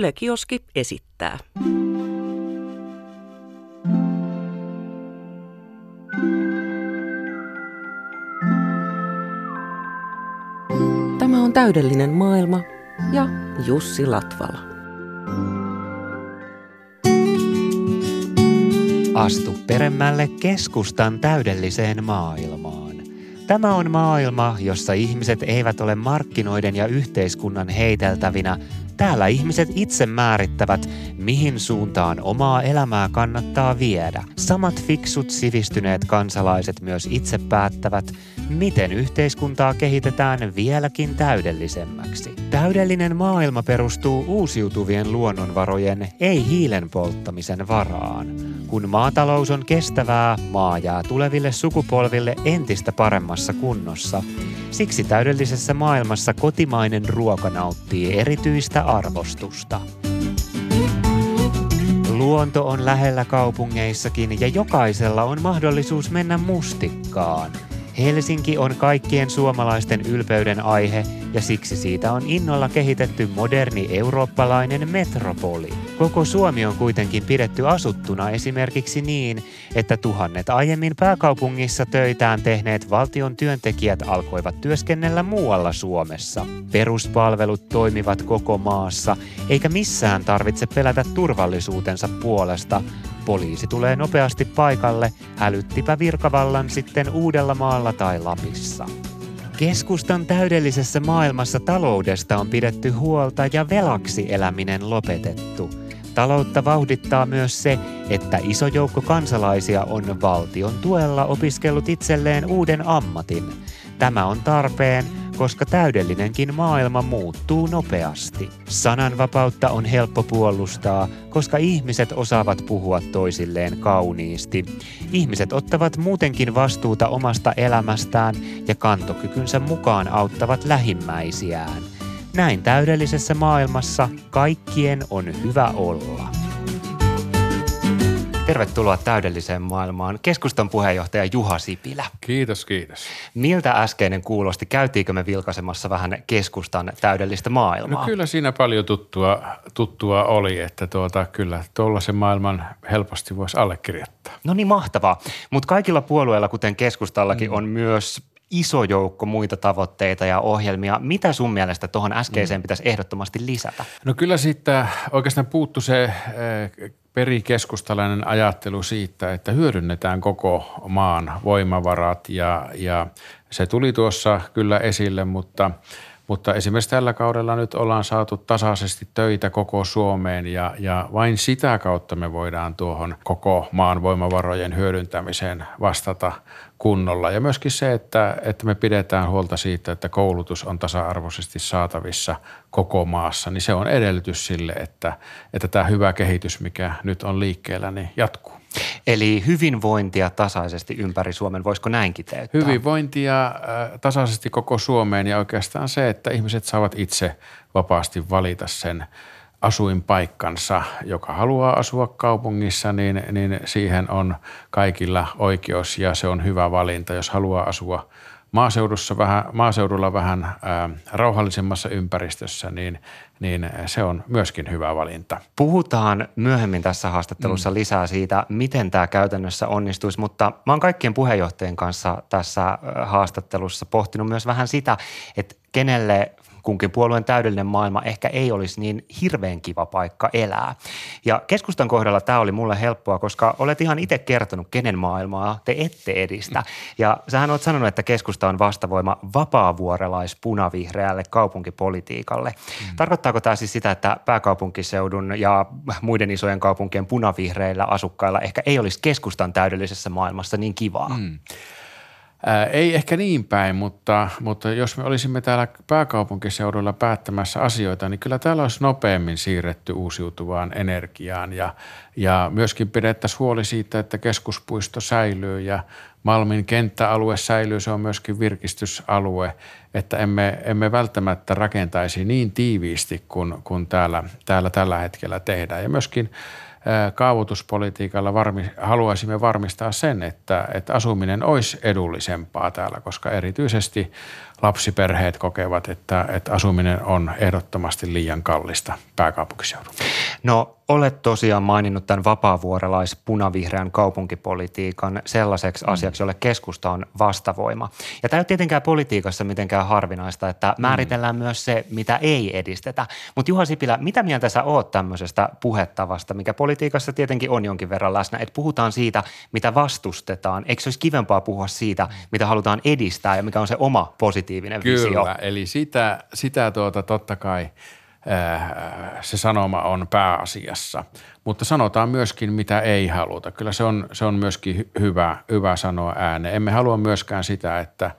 Yle Kioski esittää. Tämä on täydellinen maailma ja Jussi Latvala. Astu peremmälle keskustan täydelliseen maailmaan. Tämä on maailma, jossa ihmiset eivät ole markkinoiden ja yhteiskunnan heiteltävinä, Täällä ihmiset itse määrittävät, mihin suuntaan omaa elämää kannattaa viedä. Samat fiksut sivistyneet kansalaiset myös itse päättävät, miten yhteiskuntaa kehitetään vieläkin täydellisemmäksi. Täydellinen maailma perustuu uusiutuvien luonnonvarojen, ei hiilen polttamisen varaan. Kun maatalous on kestävää, maa jää tuleville sukupolville entistä paremmassa kunnossa. Siksi täydellisessä maailmassa kotimainen ruoka nauttii erityistä arvostusta. Luonto on lähellä kaupungeissakin ja jokaisella on mahdollisuus mennä mustikkaan – Helsinki on kaikkien suomalaisten ylpeyden aihe ja siksi siitä on innolla kehitetty moderni eurooppalainen metropoli. Koko Suomi on kuitenkin pidetty asuttuna esimerkiksi niin, että tuhannet aiemmin pääkaupungissa töitään tehneet valtion työntekijät alkoivat työskennellä muualla Suomessa. Peruspalvelut toimivat koko maassa, eikä missään tarvitse pelätä turvallisuutensa puolesta, Poliisi tulee nopeasti paikalle, hälyttipä virkavallan sitten uudella maalla tai Lapissa. Keskustan täydellisessä maailmassa taloudesta on pidetty huolta ja velaksi eläminen lopetettu. Taloutta vauhdittaa myös se, että iso joukko kansalaisia on valtion tuella opiskellut itselleen uuden ammatin. Tämä on tarpeen, koska täydellinenkin maailma muuttuu nopeasti. Sananvapautta on helppo puolustaa, koska ihmiset osaavat puhua toisilleen kauniisti. Ihmiset ottavat muutenkin vastuuta omasta elämästään ja kantokykynsä mukaan auttavat lähimmäisiään. Näin täydellisessä maailmassa kaikkien on hyvä olla. Tervetuloa täydelliseen maailmaan. Keskustan puheenjohtaja Juha Sipilä. Kiitos, kiitos. Miltä äskeinen kuulosti? Käytiinkö me vilkaisemassa vähän keskustan täydellistä maailmaa? No kyllä siinä paljon tuttua, tuttua oli, että tuota, kyllä tuollaisen maailman helposti voisi allekirjoittaa. No niin, mahtavaa. Mutta kaikilla puolueilla, kuten keskustallakin, mm. on myös iso joukko muita tavoitteita ja ohjelmia. Mitä sun mielestä tuohon äskeiseen mm. pitäisi ehdottomasti lisätä? No kyllä siitä oikeastaan puuttu se eh, perikeskustalainen ajattelu siitä, että hyödynnetään koko maan voimavarat ja, ja se tuli tuossa kyllä esille, mutta – mutta esimerkiksi tällä kaudella nyt ollaan saatu tasaisesti töitä koko Suomeen ja, ja vain sitä kautta me voidaan tuohon koko maan voimavarojen hyödyntämiseen vastata kunnolla. Ja myöskin se, että, että me pidetään huolta siitä, että koulutus on tasa-arvoisesti saatavissa koko maassa, niin se on edellytys sille, että, että tämä hyvä kehitys, mikä nyt on liikkeellä, niin jatkuu. Eli hyvinvointia tasaisesti ympäri Suomen, voisiko näin kiteyttää? Hyvinvointia äh, tasaisesti koko Suomeen ja oikeastaan se, että ihmiset saavat itse vapaasti valita sen asuinpaikkansa. Joka haluaa asua kaupungissa, niin, niin siihen on kaikilla oikeus ja se on hyvä valinta. Jos haluaa asua maaseudussa vähän, maaseudulla vähän ää, rauhallisemmassa ympäristössä, niin, niin se on myöskin hyvä valinta. Puhutaan myöhemmin tässä haastattelussa mm. lisää siitä, miten tämä käytännössä onnistuisi, mutta mä oon kaikkien puheenjohtajien kanssa tässä haastattelussa pohtinut myös vähän sitä, että kenelle kunkin puolueen täydellinen maailma ehkä ei olisi niin hirveän kiva paikka elää. Ja keskustan kohdalla tämä oli mulle helppoa, koska olet ihan itse kertonut, kenen maailmaa te ette edistä. Ja sähän olet sanonut, että keskusta on vastavoima vapaavuorelais-punavihreälle kaupunkipolitiikalle. Mm. Tarkoittaako tämä siis sitä, että pääkaupunkiseudun ja muiden isojen kaupunkien punavihreillä asukkailla ehkä ei olisi keskustan täydellisessä maailmassa niin kivaa? Mm. Ää, ei ehkä niin päin, mutta, mutta jos me olisimme täällä pääkaupunkiseudulla päättämässä asioita, niin kyllä täällä olisi nopeammin siirretty uusiutuvaan energiaan ja, ja myöskin pidettäisiin huoli siitä, että keskuspuisto säilyy ja Malmin kenttäalue säilyy, se on myöskin virkistysalue, että emme, emme välttämättä rakentaisi niin tiiviisti kuin, kuin täällä, täällä tällä hetkellä tehdään. Ja myöskin kaavoituspolitiikalla varmi, haluaisimme varmistaa sen, että, että asuminen olisi edullisempaa täällä, koska erityisesti lapsiperheet kokevat, että, että asuminen on ehdottomasti liian kallista pääkaupunkiseudulla. No olet tosiaan maininnut tämän vapaavuorelais-punavihreän kaupunkipolitiikan sellaiseksi mm. asiaksi, jolle keskusta on vastavoima. Ja tämä ei ole tietenkään politiikassa mitenkään harvinaista, että mm. määritellään mm. myös se, mitä ei edistetä. Mutta Juha Sipilä, mitä mieltä sä oot tämmöisestä puhettavasta, mikä politiikassa tietenkin on jonkin verran läsnä, että puhutaan siitä, mitä vastustetaan. Eikö se olisi kivempaa puhua siitä, mitä halutaan edistää ja mikä on se oma positiivinen Kyllä, visio? Kyllä, eli sitä, sitä tuota, totta kai – Äh, se sanoma on pääasiassa. Mutta sanotaan myöskin, mitä ei haluta. Kyllä se on, se on myöskin hyvä, hyvä sanoa ääneen. Emme halua myöskään sitä, että,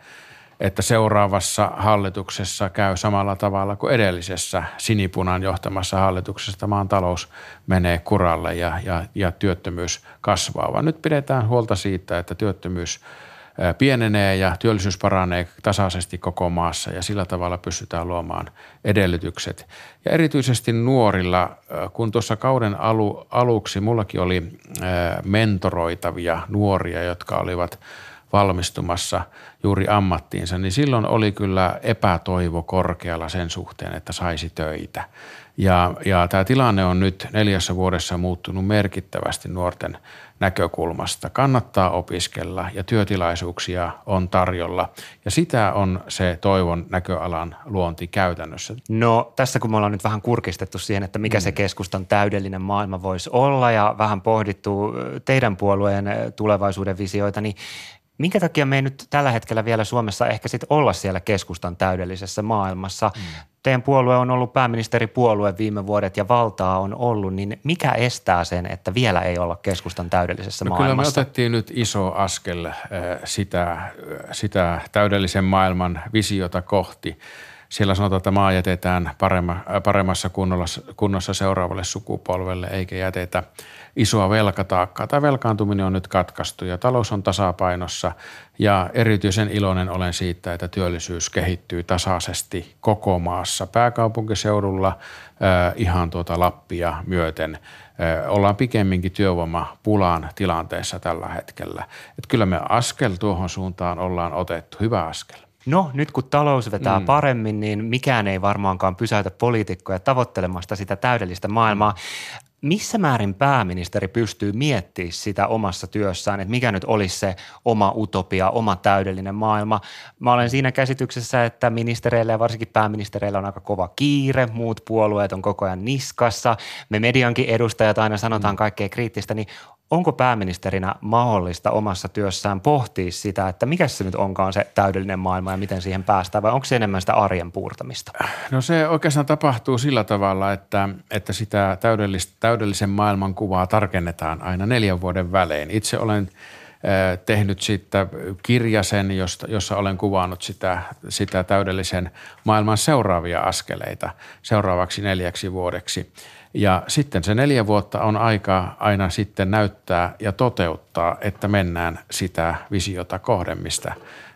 että seuraavassa hallituksessa käy samalla tavalla kuin edellisessä sinipunan johtamassa hallituksessa. Maan talous menee kuralle ja, ja, ja työttömyys kasvaa, vaan nyt pidetään huolta siitä, että työttömyys – pienenee ja työllisyys paranee tasaisesti koko maassa ja sillä tavalla pystytään luomaan edellytykset. Ja erityisesti nuorilla, kun tuossa kauden alu, aluksi mullakin oli mentoroitavia nuoria, jotka olivat valmistumassa juuri ammattiinsa, niin silloin oli kyllä epätoivo korkealla sen suhteen, että saisi töitä. Ja, ja tämä tilanne on nyt neljässä vuodessa muuttunut merkittävästi nuorten näkökulmasta. Kannattaa opiskella ja työtilaisuuksia on tarjolla ja sitä on se toivon näköalan luonti käytännössä. No tässä kun me ollaan nyt vähän kurkistettu siihen, että mikä mm. se keskustan täydellinen maailma voisi olla ja vähän pohdittu teidän puolueen tulevaisuuden visioita, niin Minkä takia me ei nyt tällä hetkellä vielä Suomessa ehkä sitten olla siellä keskustan täydellisessä maailmassa? Mm. Teidän puolue on ollut pääministeripuolue viime vuodet ja valtaa on ollut, niin mikä estää sen, että vielä ei olla keskustan täydellisessä no maailmassa? Kyllä me otettiin nyt iso askel äh, sitä, sitä täydellisen maailman visiota kohti. Siellä sanotaan, että maa jätetään paremma, paremmassa kunnossa, kunnossa seuraavalle sukupolvelle eikä jätetä – isoa velkataakkaa. Tämä velkaantuminen on nyt katkaistu ja talous on tasapainossa ja erityisen iloinen olen siitä, että työllisyys kehittyy tasaisesti koko maassa. Pääkaupunkiseudulla äh, ihan tuota Lappia myöten äh, ollaan pikemminkin työvoimapulaan tilanteessa tällä hetkellä. Et kyllä me askel tuohon suuntaan ollaan otettu, hyvä askel. No nyt kun talous vetää mm. paremmin, niin mikään ei varmaankaan pysäytä poliitikkoja tavoittelemasta sitä täydellistä maailmaa missä määrin pääministeri pystyy miettimään sitä omassa työssään, että mikä nyt olisi se oma utopia, oma täydellinen maailma. Mä olen siinä käsityksessä, että ministereillä ja varsinkin pääministereillä on aika kova kiire, muut puolueet on koko ajan niskassa, me mediankin edustajat aina sanotaan mm. kaikkea kriittistä, niin onko pääministerinä mahdollista omassa työssään pohtia sitä, että mikä se nyt onkaan se täydellinen maailma ja miten siihen päästään vai onko se enemmän sitä arjen puurtamista? No se oikeastaan tapahtuu sillä tavalla, että, että sitä täydellisen maailman kuvaa tarkennetaan aina neljän vuoden välein. Itse olen tehnyt sitten kirjasen, josta, jossa olen kuvannut sitä, sitä täydellisen maailman seuraavia askeleita seuraavaksi neljäksi vuodeksi – ja sitten se neljä vuotta on aika aina sitten näyttää ja toteuttaa, että mennään sitä visiota kohden, mistä,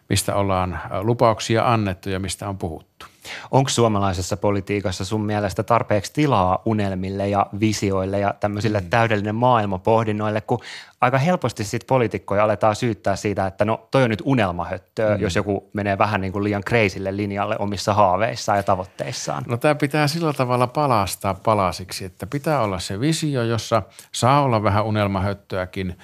mistä ollaan lupauksia annettu ja mistä on puhuttu. Onko suomalaisessa politiikassa sun mielestä tarpeeksi tilaa unelmille ja visioille ja tämmöisille mm. täydellinen maailma pohdinnoille, kun aika helposti sitten poliitikkoja aletaan syyttää siitä, että no toi on nyt unelmahöttöä, mm. jos joku menee vähän niin kuin liian kreisille linjalle omissa haaveissaan ja tavoitteissaan. No tämä pitää sillä tavalla palastaa palasiksi, että pitää olla se visio, jossa saa olla vähän unelmahöttöäkin –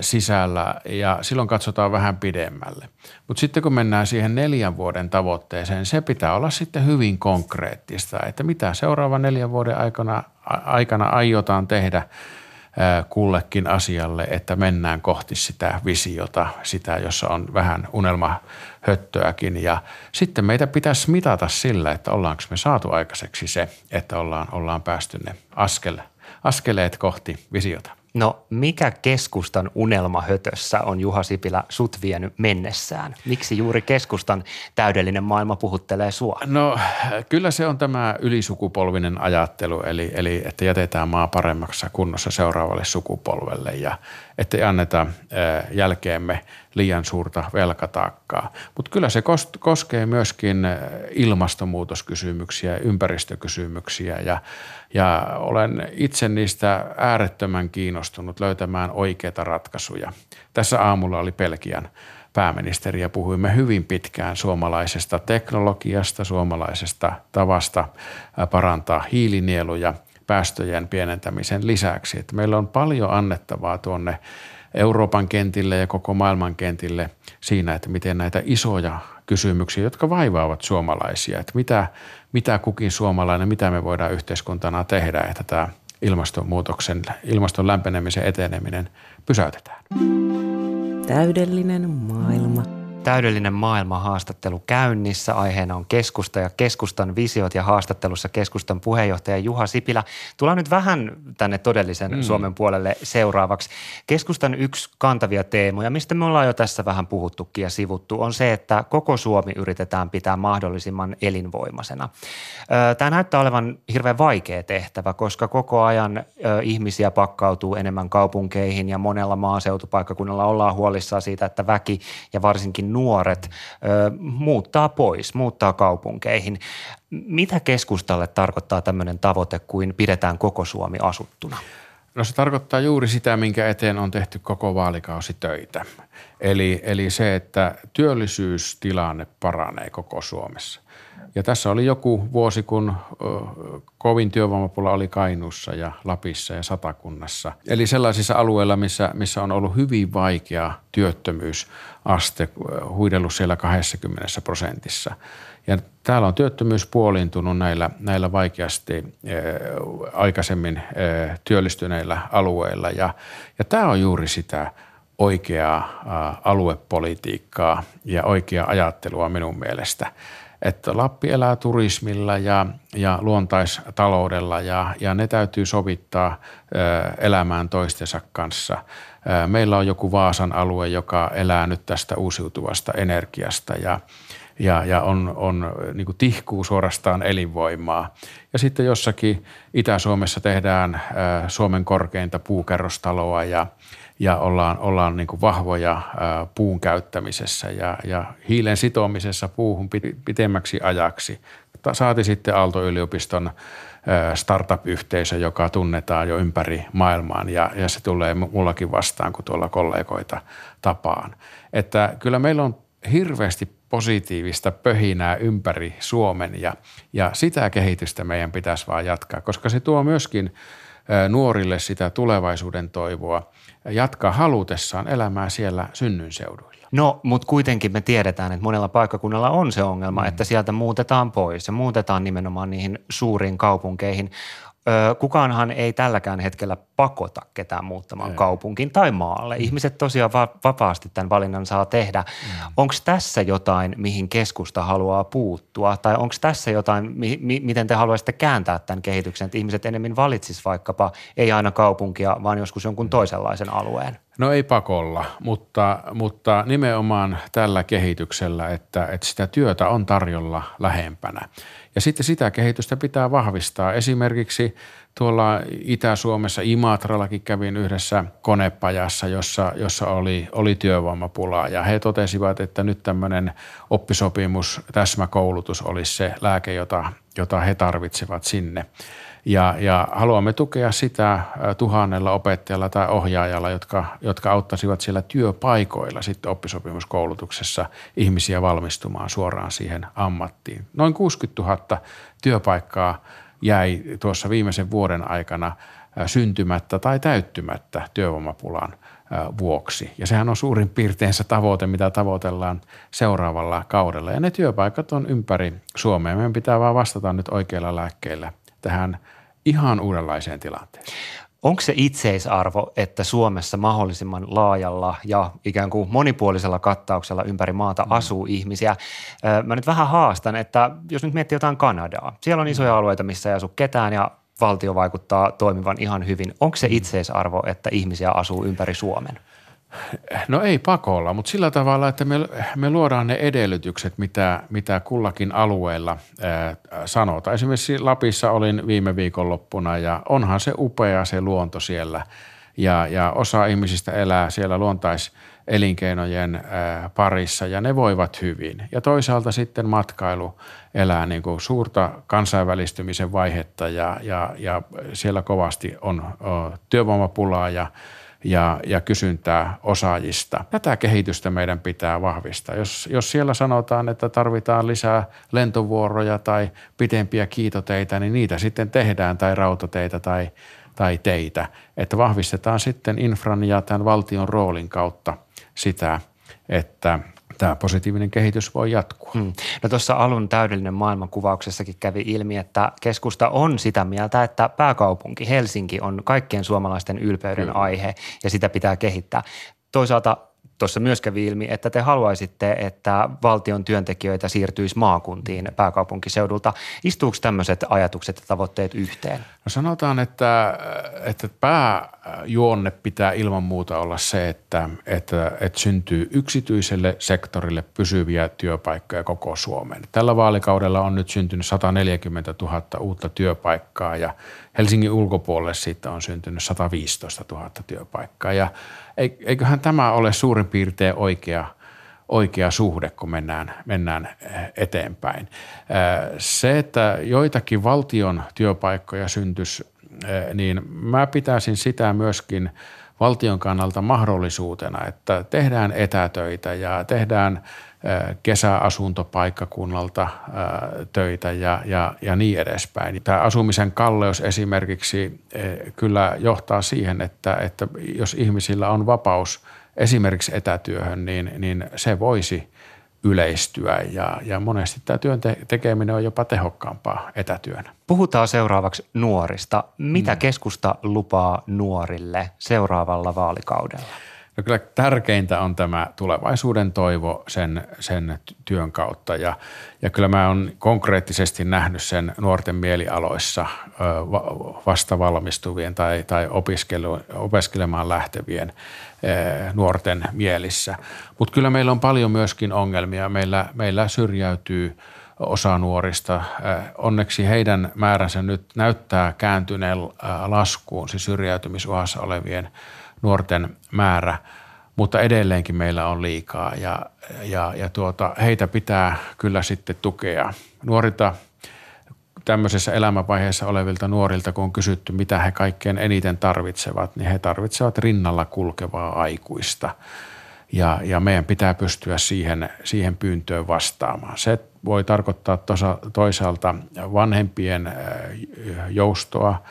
sisällä ja silloin katsotaan vähän pidemmälle. Mutta sitten kun mennään siihen neljän vuoden tavoitteeseen, se pitää olla sitten hyvin konkreettista, että mitä seuraavan neljän vuoden aikana, aikana aiotaan tehdä kullekin asialle, että mennään kohti sitä visiota, sitä, jossa on vähän unelmahöttöäkin. Ja sitten meitä pitäisi mitata sillä, että ollaanko me saatu aikaiseksi se, että ollaan, ollaan päästy ne askel, askeleet kohti visiota. No mikä keskustan unelmahötössä on Juha Sipilä sut vienyt mennessään? Miksi juuri keskustan täydellinen maailma puhuttelee sua? No kyllä se on tämä ylisukupolvinen ajattelu, eli, eli että jätetään maa paremmaksi kunnossa seuraavalle sukupolvelle ja ettei anneta jälkeemme liian suurta velkataakkaa. Mutta kyllä se koskee myöskin ilmastonmuutoskysymyksiä, ympäristökysymyksiä ja Ja olen itse niistä äärettömän kiinnostunut löytämään oikeita ratkaisuja. Tässä aamulla oli Pelkian pääministeri ja puhuimme hyvin pitkään suomalaisesta teknologiasta, suomalaisesta tavasta parantaa hiilinieluja päästöjen pienentämisen lisäksi. Että meillä on paljon annettavaa tuonne Euroopan kentille ja koko maailman kentille siinä, että miten näitä isoja kysymyksiä, jotka vaivaavat suomalaisia, että mitä, mitä kukin suomalainen, mitä me voidaan yhteiskuntana tehdä, että tämä ilmastonmuutoksen, ilmaston lämpenemisen eteneminen pysäytetään. Täydellinen maailma – Täydellinen maailma haastattelu käynnissä. Aiheena on keskusta ja keskustan visiot ja haastattelussa keskustan puheenjohtaja Juha Sipilä. Tullaan nyt vähän tänne todellisen mm. Suomen puolelle seuraavaksi. Keskustan yksi kantavia teemoja, mistä me ollaan jo tässä vähän puhuttukin ja sivuttu, on se, että koko Suomi yritetään pitää mahdollisimman elinvoimaisena. Tämä näyttää olevan hirveän vaikea tehtävä, koska koko ajan ihmisiä pakkautuu enemmän kaupunkeihin ja monella maaseutupaikkakunnalla ollaan huolissaan siitä, että väki ja varsinkin nuoret ö, muuttaa pois, muuttaa kaupunkeihin. Mitä keskustalle tarkoittaa tämmöinen tavoite kuin pidetään koko Suomi asuttuna? No se tarkoittaa juuri sitä, minkä eteen on tehty koko vaalikausi töitä. Eli, eli se, että työllisyystilanne paranee koko Suomessa. Ja tässä oli joku vuosi, kun kovin työvoimapula oli Kainuussa ja Lapissa ja Satakunnassa. Eli sellaisissa alueilla, missä, missä on ollut hyvin vaikea työttömyysaste, huidellut siellä 20 prosentissa. Ja täällä on työttömyys puoliintunut näillä, näillä vaikeasti aikaisemmin työllistyneillä alueilla. Ja, ja tämä on juuri sitä oikeaa aluepolitiikkaa ja oikeaa ajattelua minun mielestä – että Lappi elää turismilla ja, ja luontaistaloudella ja, ja ne täytyy sovittaa elämään toistensa kanssa. Meillä on joku Vaasan alue, joka elää nyt tästä uusiutuvasta energiasta ja, ja, ja on, on niin tihkuu suorastaan elinvoimaa. Ja sitten jossakin Itä-Suomessa tehdään Suomen korkeinta puukerrostaloa ja – ja ollaan, ollaan niin kuin vahvoja puun käyttämisessä ja, ja hiilen sitomisessa puuhun pitemmäksi ajaksi. Saati sitten Aalto-yliopiston startup-yhteisö, joka tunnetaan jo ympäri maailmaan ja, ja se tulee mullakin vastaan, kun tuolla kollegoita tapaan. Että kyllä meillä on hirveästi positiivista pöhinää ympäri Suomen ja, ja sitä kehitystä meidän pitäisi vaan jatkaa, koska se tuo myöskin nuorille sitä tulevaisuuden toivoa – jatkaa halutessaan elämää siellä synnyinseuduilla. No, mutta kuitenkin me tiedetään, että monella paikkakunnalla on se ongelma, mm. että sieltä muutetaan pois ja muutetaan nimenomaan niihin suuriin kaupunkeihin. kukaanhan ei tälläkään hetkellä pakota ketään muuttamaan ei. kaupunkiin tai maalle. Mm. Ihmiset tosiaan va- vapaasti tämän valinnan saa tehdä. Mm. Onko tässä jotain, mihin keskusta haluaa puuttua? Tai onko tässä jotain, mi- mi- miten te haluaisitte kääntää tämän kehityksen, että ihmiset enemmän valitsisivat vaikkapa ei aina kaupunkia, vaan joskus jonkun mm. toisenlaisen alueen? No ei pakolla, mutta, mutta nimenomaan tällä kehityksellä, että, että sitä työtä on tarjolla lähempänä. Ja sitten sitä kehitystä pitää vahvistaa. Esimerkiksi tuolla Itä-Suomessa Imatrallakin kävin yhdessä konepajassa, jossa, jossa oli, oli työvoimapulaa ja he totesivat, että nyt tämmöinen oppisopimus, täsmäkoulutus olisi se lääke, jota, jota he tarvitsevat sinne. Ja, ja haluamme tukea sitä tuhannella opettajalla tai ohjaajalla, jotka, jotka auttaisivat siellä työpaikoilla sitten oppisopimuskoulutuksessa ihmisiä valmistumaan suoraan siihen ammattiin. Noin 60 000 työpaikkaa jäi tuossa viimeisen vuoden aikana syntymättä tai täyttymättä työvoimapulan vuoksi. Ja sehän on suurin piirtein se tavoite, mitä tavoitellaan seuraavalla kaudella. Ja ne työpaikat on ympäri Suomea. Meidän pitää vaan vastata nyt oikeilla lääkkeillä tähän ihan uudenlaiseen tilanteeseen. Onko se itseisarvo, että Suomessa mahdollisimman laajalla ja ikään kuin monipuolisella kattauksella ympäri maata mm. asuu ihmisiä? Mä nyt vähän haastan, että jos nyt miettii jotain Kanadaa, siellä on isoja mm. alueita, missä ei asu ketään ja valtio vaikuttaa toimivan ihan hyvin. Onko se mm. itseisarvo, että ihmisiä asuu ympäri Suomen? No ei pakolla, mutta sillä tavalla, että me, me luodaan ne edellytykset, mitä, mitä kullakin alueella ää, sanotaan. Esimerkiksi Lapissa olin viime viikonloppuna ja onhan se upea se luonto siellä ja, ja osa ihmisistä elää siellä luontais elinkeinojen parissa ja ne voivat hyvin. Ja toisaalta sitten matkailu elää niin kuin suurta kansainvälistymisen vaihetta ja, ja, ja siellä kovasti on työvoimapulaa ja ja, ja kysyntää osaajista. Tätä kehitystä meidän pitää vahvistaa. Jos, jos siellä sanotaan, että tarvitaan lisää lentovuoroja tai pitempiä kiitoteitä, niin niitä sitten tehdään tai rautateitä tai, tai teitä. Että vahvistetaan sitten infran ja tämän valtion roolin kautta sitä, että – tämä positiivinen kehitys voi jatkua. Hmm. No tuossa alun täydellinen maailmankuvauksessakin kävi ilmi, että keskusta on sitä mieltä, että pääkaupunki Helsinki on kaikkien suomalaisten ylpeyden Kyllä. aihe ja sitä pitää kehittää. Toisaalta tuossa myös kävi ilmi, että te haluaisitte, että valtion työntekijöitä siirtyisi maakuntiin pääkaupunkiseudulta. Istuuko tämmöiset ajatukset ja tavoitteet yhteen? No sanotaan, että, että pääjuonne pitää ilman muuta olla se, että, että, että syntyy yksityiselle sektorille pysyviä työpaikkoja koko Suomeen. Tällä vaalikaudella on nyt syntynyt 140 000 uutta työpaikkaa ja Helsingin ulkopuolelle siitä on syntynyt 115 000 työpaikkaa ja eiköhän tämä ole suurin piirtein oikea, oikea suhde, kun mennään, mennään eh, eteenpäin. Eh, se, että joitakin valtion työpaikkoja syntyisi, eh, niin mä pitäisin sitä myöskin valtion kannalta mahdollisuutena, että tehdään etätöitä ja tehdään – kesäasuntopaikkakunnalta töitä ja, ja, ja niin edespäin. Tämä asumisen kalleus esimerkiksi kyllä johtaa siihen, että, että jos ihmisillä on vapaus esimerkiksi etätyöhön, niin, niin se voisi yleistyä ja, ja monesti tämä työn tekeminen on jopa tehokkaampaa etätyönä. Puhutaan seuraavaksi nuorista. Mitä mm. keskusta lupaa nuorille seuraavalla vaalikaudella? No kyllä tärkeintä on tämä tulevaisuuden toivo sen, sen työn kautta ja, ja kyllä mä oon konkreettisesti nähnyt sen nuorten mielialoissa vasta valmistuvien tai, tai opiskelu, opiskelemaan lähtevien nuorten mielissä. Mutta kyllä meillä on paljon myöskin ongelmia. Meillä, meillä syrjäytyy osa nuorista. Onneksi heidän määränsä nyt näyttää kääntyneen laskuun, siis syrjäytymisuhassa olevien – nuorten määrä, mutta edelleenkin meillä on liikaa ja, ja, ja tuota, heitä pitää kyllä sitten tukea. Nuorilta tämmöisessä elämänvaiheessa olevilta nuorilta, kun on kysytty, mitä he kaikkein eniten tarvitsevat, niin he tarvitsevat rinnalla kulkevaa aikuista. Ja, ja meidän pitää pystyä siihen, siihen pyyntöön vastaamaan. Se voi tarkoittaa tosa, toisaalta vanhempien joustoa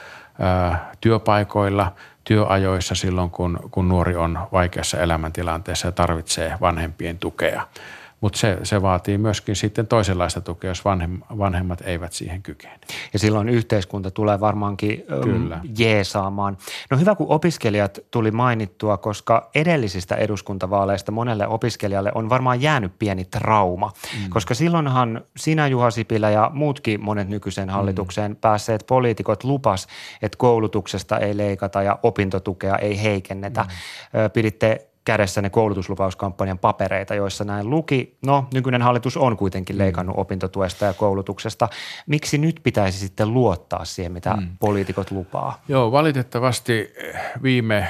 työpaikoilla – työajoissa silloin, kun, kun nuori on vaikeassa elämäntilanteessa ja tarvitsee vanhempien tukea. Mutta se, se vaatii myöskin sitten toisenlaista tukea, jos vanhem, vanhemmat eivät siihen kykene. Ja silloin yhteiskunta tulee varmaankin Kyllä. jeesaamaan. No hyvä, kun opiskelijat tuli mainittua, koska edellisistä eduskuntavaaleista monelle opiskelijalle on varmaan jäänyt pieni trauma. Mm. Koska silloinhan sinä Juha Sipilä ja muutkin monet nykyisen hallitukseen mm. päässeet poliitikot lupas, että koulutuksesta ei leikata ja opintotukea ei heikennetä. Mm. Piditte kädessä ne koulutuslupauskampanjan papereita, joissa näin luki. No, nykyinen hallitus on kuitenkin mm. leikannut mm. opintotuesta ja koulutuksesta. Miksi nyt pitäisi sitten luottaa siihen, mitä mm. poliitikot lupaa? Joo, valitettavasti eh, viime eh,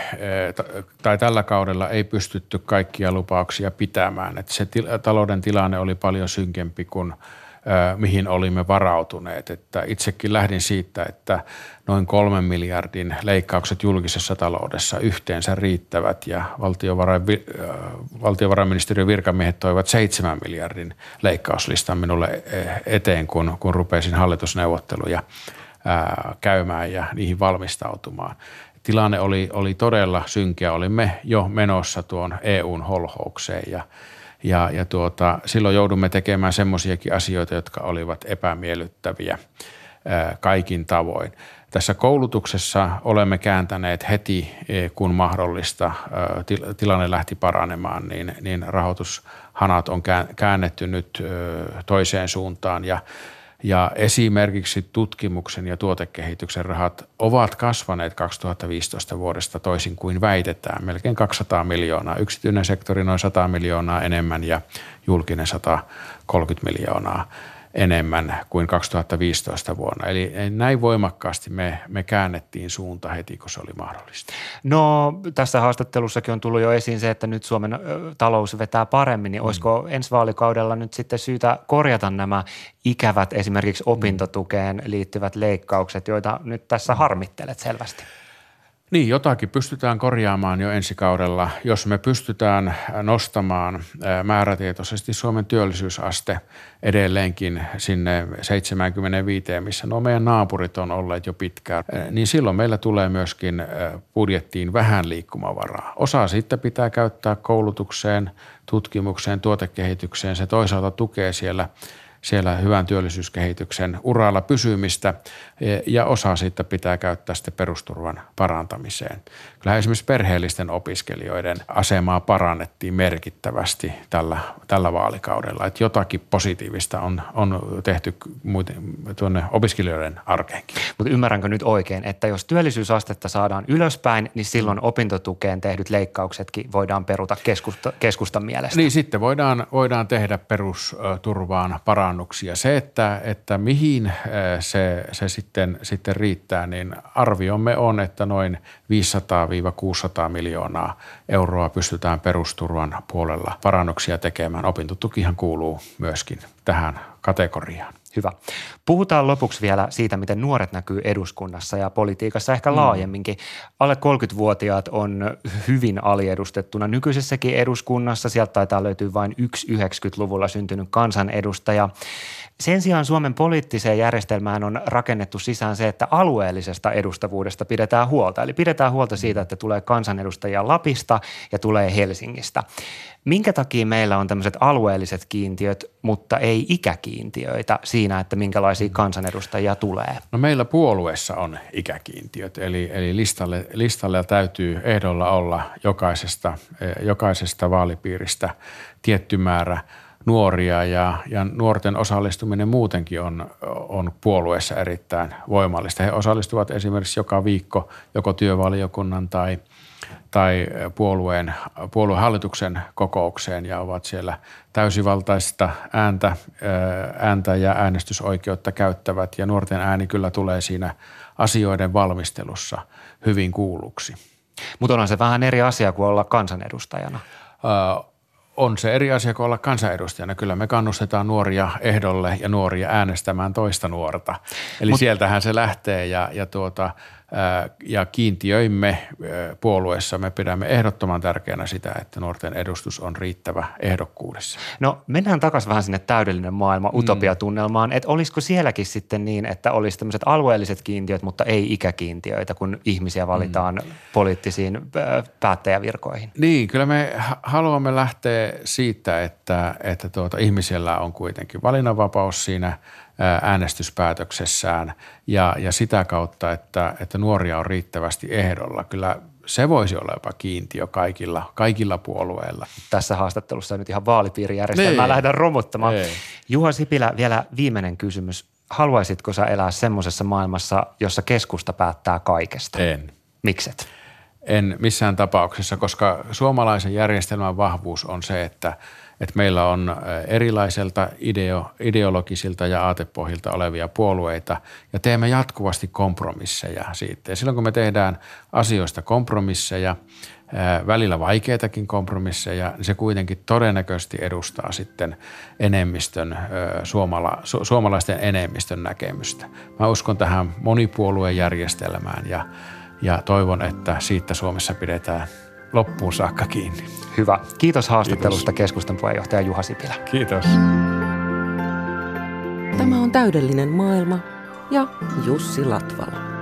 tai tällä kaudella ei pystytty kaikkia lupauksia pitämään. Että se talouden tilanne oli paljon synkempi kuin – mihin olimme varautuneet. Että itsekin lähdin siitä, että noin kolmen miljardin leikkaukset julkisessa taloudessa yhteensä riittävät ja valtiovarain, valtiovarainministeriön virkamiehet toivat seitsemän miljardin leikkauslistan minulle eteen, kun, kun rupesin hallitusneuvotteluja käymään ja niihin valmistautumaan. Tilanne oli, oli todella synkeä. Olimme jo menossa tuon EUn holhoukseen ja – ja, ja tuota, silloin joudumme tekemään semmoisiakin asioita, jotka olivat epämiellyttäviä kaikin tavoin. Tässä koulutuksessa olemme kääntäneet heti, e, kun mahdollista, tilanne lähti paranemaan, niin, niin rahoitushanat on käännetty nyt toiseen suuntaan ja ja esimerkiksi tutkimuksen ja tuotekehityksen rahat ovat kasvaneet 2015 vuodesta toisin kuin väitetään. Melkein 200 miljoonaa. Yksityinen sektori noin 100 miljoonaa enemmän ja julkinen 130 miljoonaa enemmän kuin 2015 vuonna. Eli näin voimakkaasti me, me käännettiin suunta heti, kun se oli mahdollista. No tässä haastattelussakin on tullut jo esiin se, että nyt Suomen talous vetää paremmin, niin mm. olisiko ensi vaalikaudella nyt sitten syytä korjata nämä ikävät esimerkiksi opintotukeen liittyvät leikkaukset, joita nyt tässä harmittelet selvästi? Niin, jotakin pystytään korjaamaan jo ensi kaudella, jos me pystytään nostamaan määrätietoisesti Suomen työllisyysaste edelleenkin sinne 75, missä nuo meidän naapurit on olleet jo pitkään, niin silloin meillä tulee myöskin budjettiin vähän liikkumavaraa. Osa sitten pitää käyttää koulutukseen, tutkimukseen, tuotekehitykseen. Se toisaalta tukee siellä siellä hyvän työllisyyskehityksen uralla pysymistä e, ja osa siitä pitää käyttää sitten perusturvan parantamiseen. Kyllä esimerkiksi perheellisten opiskelijoiden asemaa parannettiin merkittävästi tällä, tällä vaalikaudella, että jotakin positiivista on, on tehty tuonne opiskelijoiden arkeenkin. Mutta ymmärränkö nyt oikein, että jos työllisyysastetta saadaan ylöspäin, niin silloin opintotukeen tehdyt leikkauksetkin voidaan peruta keskusta, keskustan mielestä? Niin sitten voidaan, voidaan tehdä perusturvaan parannuksia parannuksia. Se, että, että mihin äh, se, se sitten, sitten riittää, niin arviomme on, että noin 500-600 miljoonaa euroa pystytään perusturvan puolella parannuksia tekemään. Opintotukihan kuuluu myöskin tähän kategoriaan. Hyvä. Puhutaan lopuksi vielä siitä, miten nuoret näkyy eduskunnassa ja politiikassa ehkä mm. laajemminkin. Alle 30-vuotiaat on hyvin aliedustettuna nykyisessäkin eduskunnassa. Sieltä taitaa löytyä vain yksi 90-luvulla syntynyt kansanedustaja. Sen sijaan Suomen poliittiseen järjestelmään on rakennettu sisään se, että alueellisesta edustavuudesta pidetään huolta. Eli pidetään huolta siitä, että tulee kansanedustajia Lapista ja tulee Helsingistä. Minkä takia meillä on tämmöiset alueelliset kiintiöt, mutta ei ikäkiintiöitä siinä, että minkälaisia kansanedustajia tulee? No meillä puolueessa on ikäkiintiöt, eli, eli listalle, listalle täytyy ehdolla olla jokaisesta, eh, jokaisesta vaalipiiristä tietty määrä – nuoria ja, ja nuorten osallistuminen muutenkin on, on puolueessa erittäin voimallista. He osallistuvat esimerkiksi joka viikko joko työvaliokunnan tai, tai puolueen, puoluehallituksen kokoukseen ja ovat siellä täysivaltaista ääntä, ääntä ja äänestysoikeutta käyttävät ja nuorten ääni kyllä tulee siinä asioiden valmistelussa hyvin kuulluksi. Mutta onhan se vähän eri asia kuin olla kansanedustajana on se eri asia kuin olla kansanedustajana. Kyllä me kannustetaan nuoria ehdolle ja nuoria äänestämään toista nuorta. Eli Mut, sieltähän se lähtee ja, ja tuota, ja kiintiöimme puolueessa. Me pidämme ehdottoman tärkeänä sitä, että nuorten edustus on riittävä ehdokkuudessa. No mennään takaisin vähän sinne täydellinen maailma mm. utopiatunnelmaan. Että olisiko sielläkin sitten niin, että olisi tämmöiset alueelliset kiintiöt, mutta ei ikäkiintiöitä, kun ihmisiä valitaan mm. poliittisiin päättäjävirkoihin? Niin, kyllä me haluamme lähteä siitä, että, että tuota, ihmisellä on kuitenkin valinnanvapaus siinä – äänestyspäätöksessään ja, ja sitä kautta, että, että nuoria on riittävästi ehdolla. Kyllä se voisi olla jopa kiintiö kaikilla, kaikilla puolueilla. Tässä haastattelussa nyt ihan vaalipiirijärjestelmää niin. lähdetään romuttamaan. Ei. Juha Sipilä, vielä viimeinen kysymys. Haluaisitko sä elää semmoisessa maailmassa, jossa keskusta päättää kaikesta? En. Mikset? En missään tapauksessa, koska suomalaisen järjestelmän vahvuus on se, että – että meillä on erilaiselta ideo, ideologisilta ja aatepohjilta olevia puolueita ja teemme jatkuvasti kompromisseja siitä. Ja silloin kun me tehdään asioista kompromisseja, välillä vaikeitakin kompromisseja, niin se kuitenkin todennäköisesti edustaa sitten enemmistön, suomala, su, suomalaisten enemmistön näkemystä. Mä uskon tähän monipuoluejärjestelmään ja, ja toivon, että siitä Suomessa pidetään – loppuun saakka kiinni. Hyvä. Kiitos haastattelusta Kiitos. keskustan puheenjohtaja Juha Sipilä. Kiitos. Tämä on täydellinen maailma ja Jussi Latvala.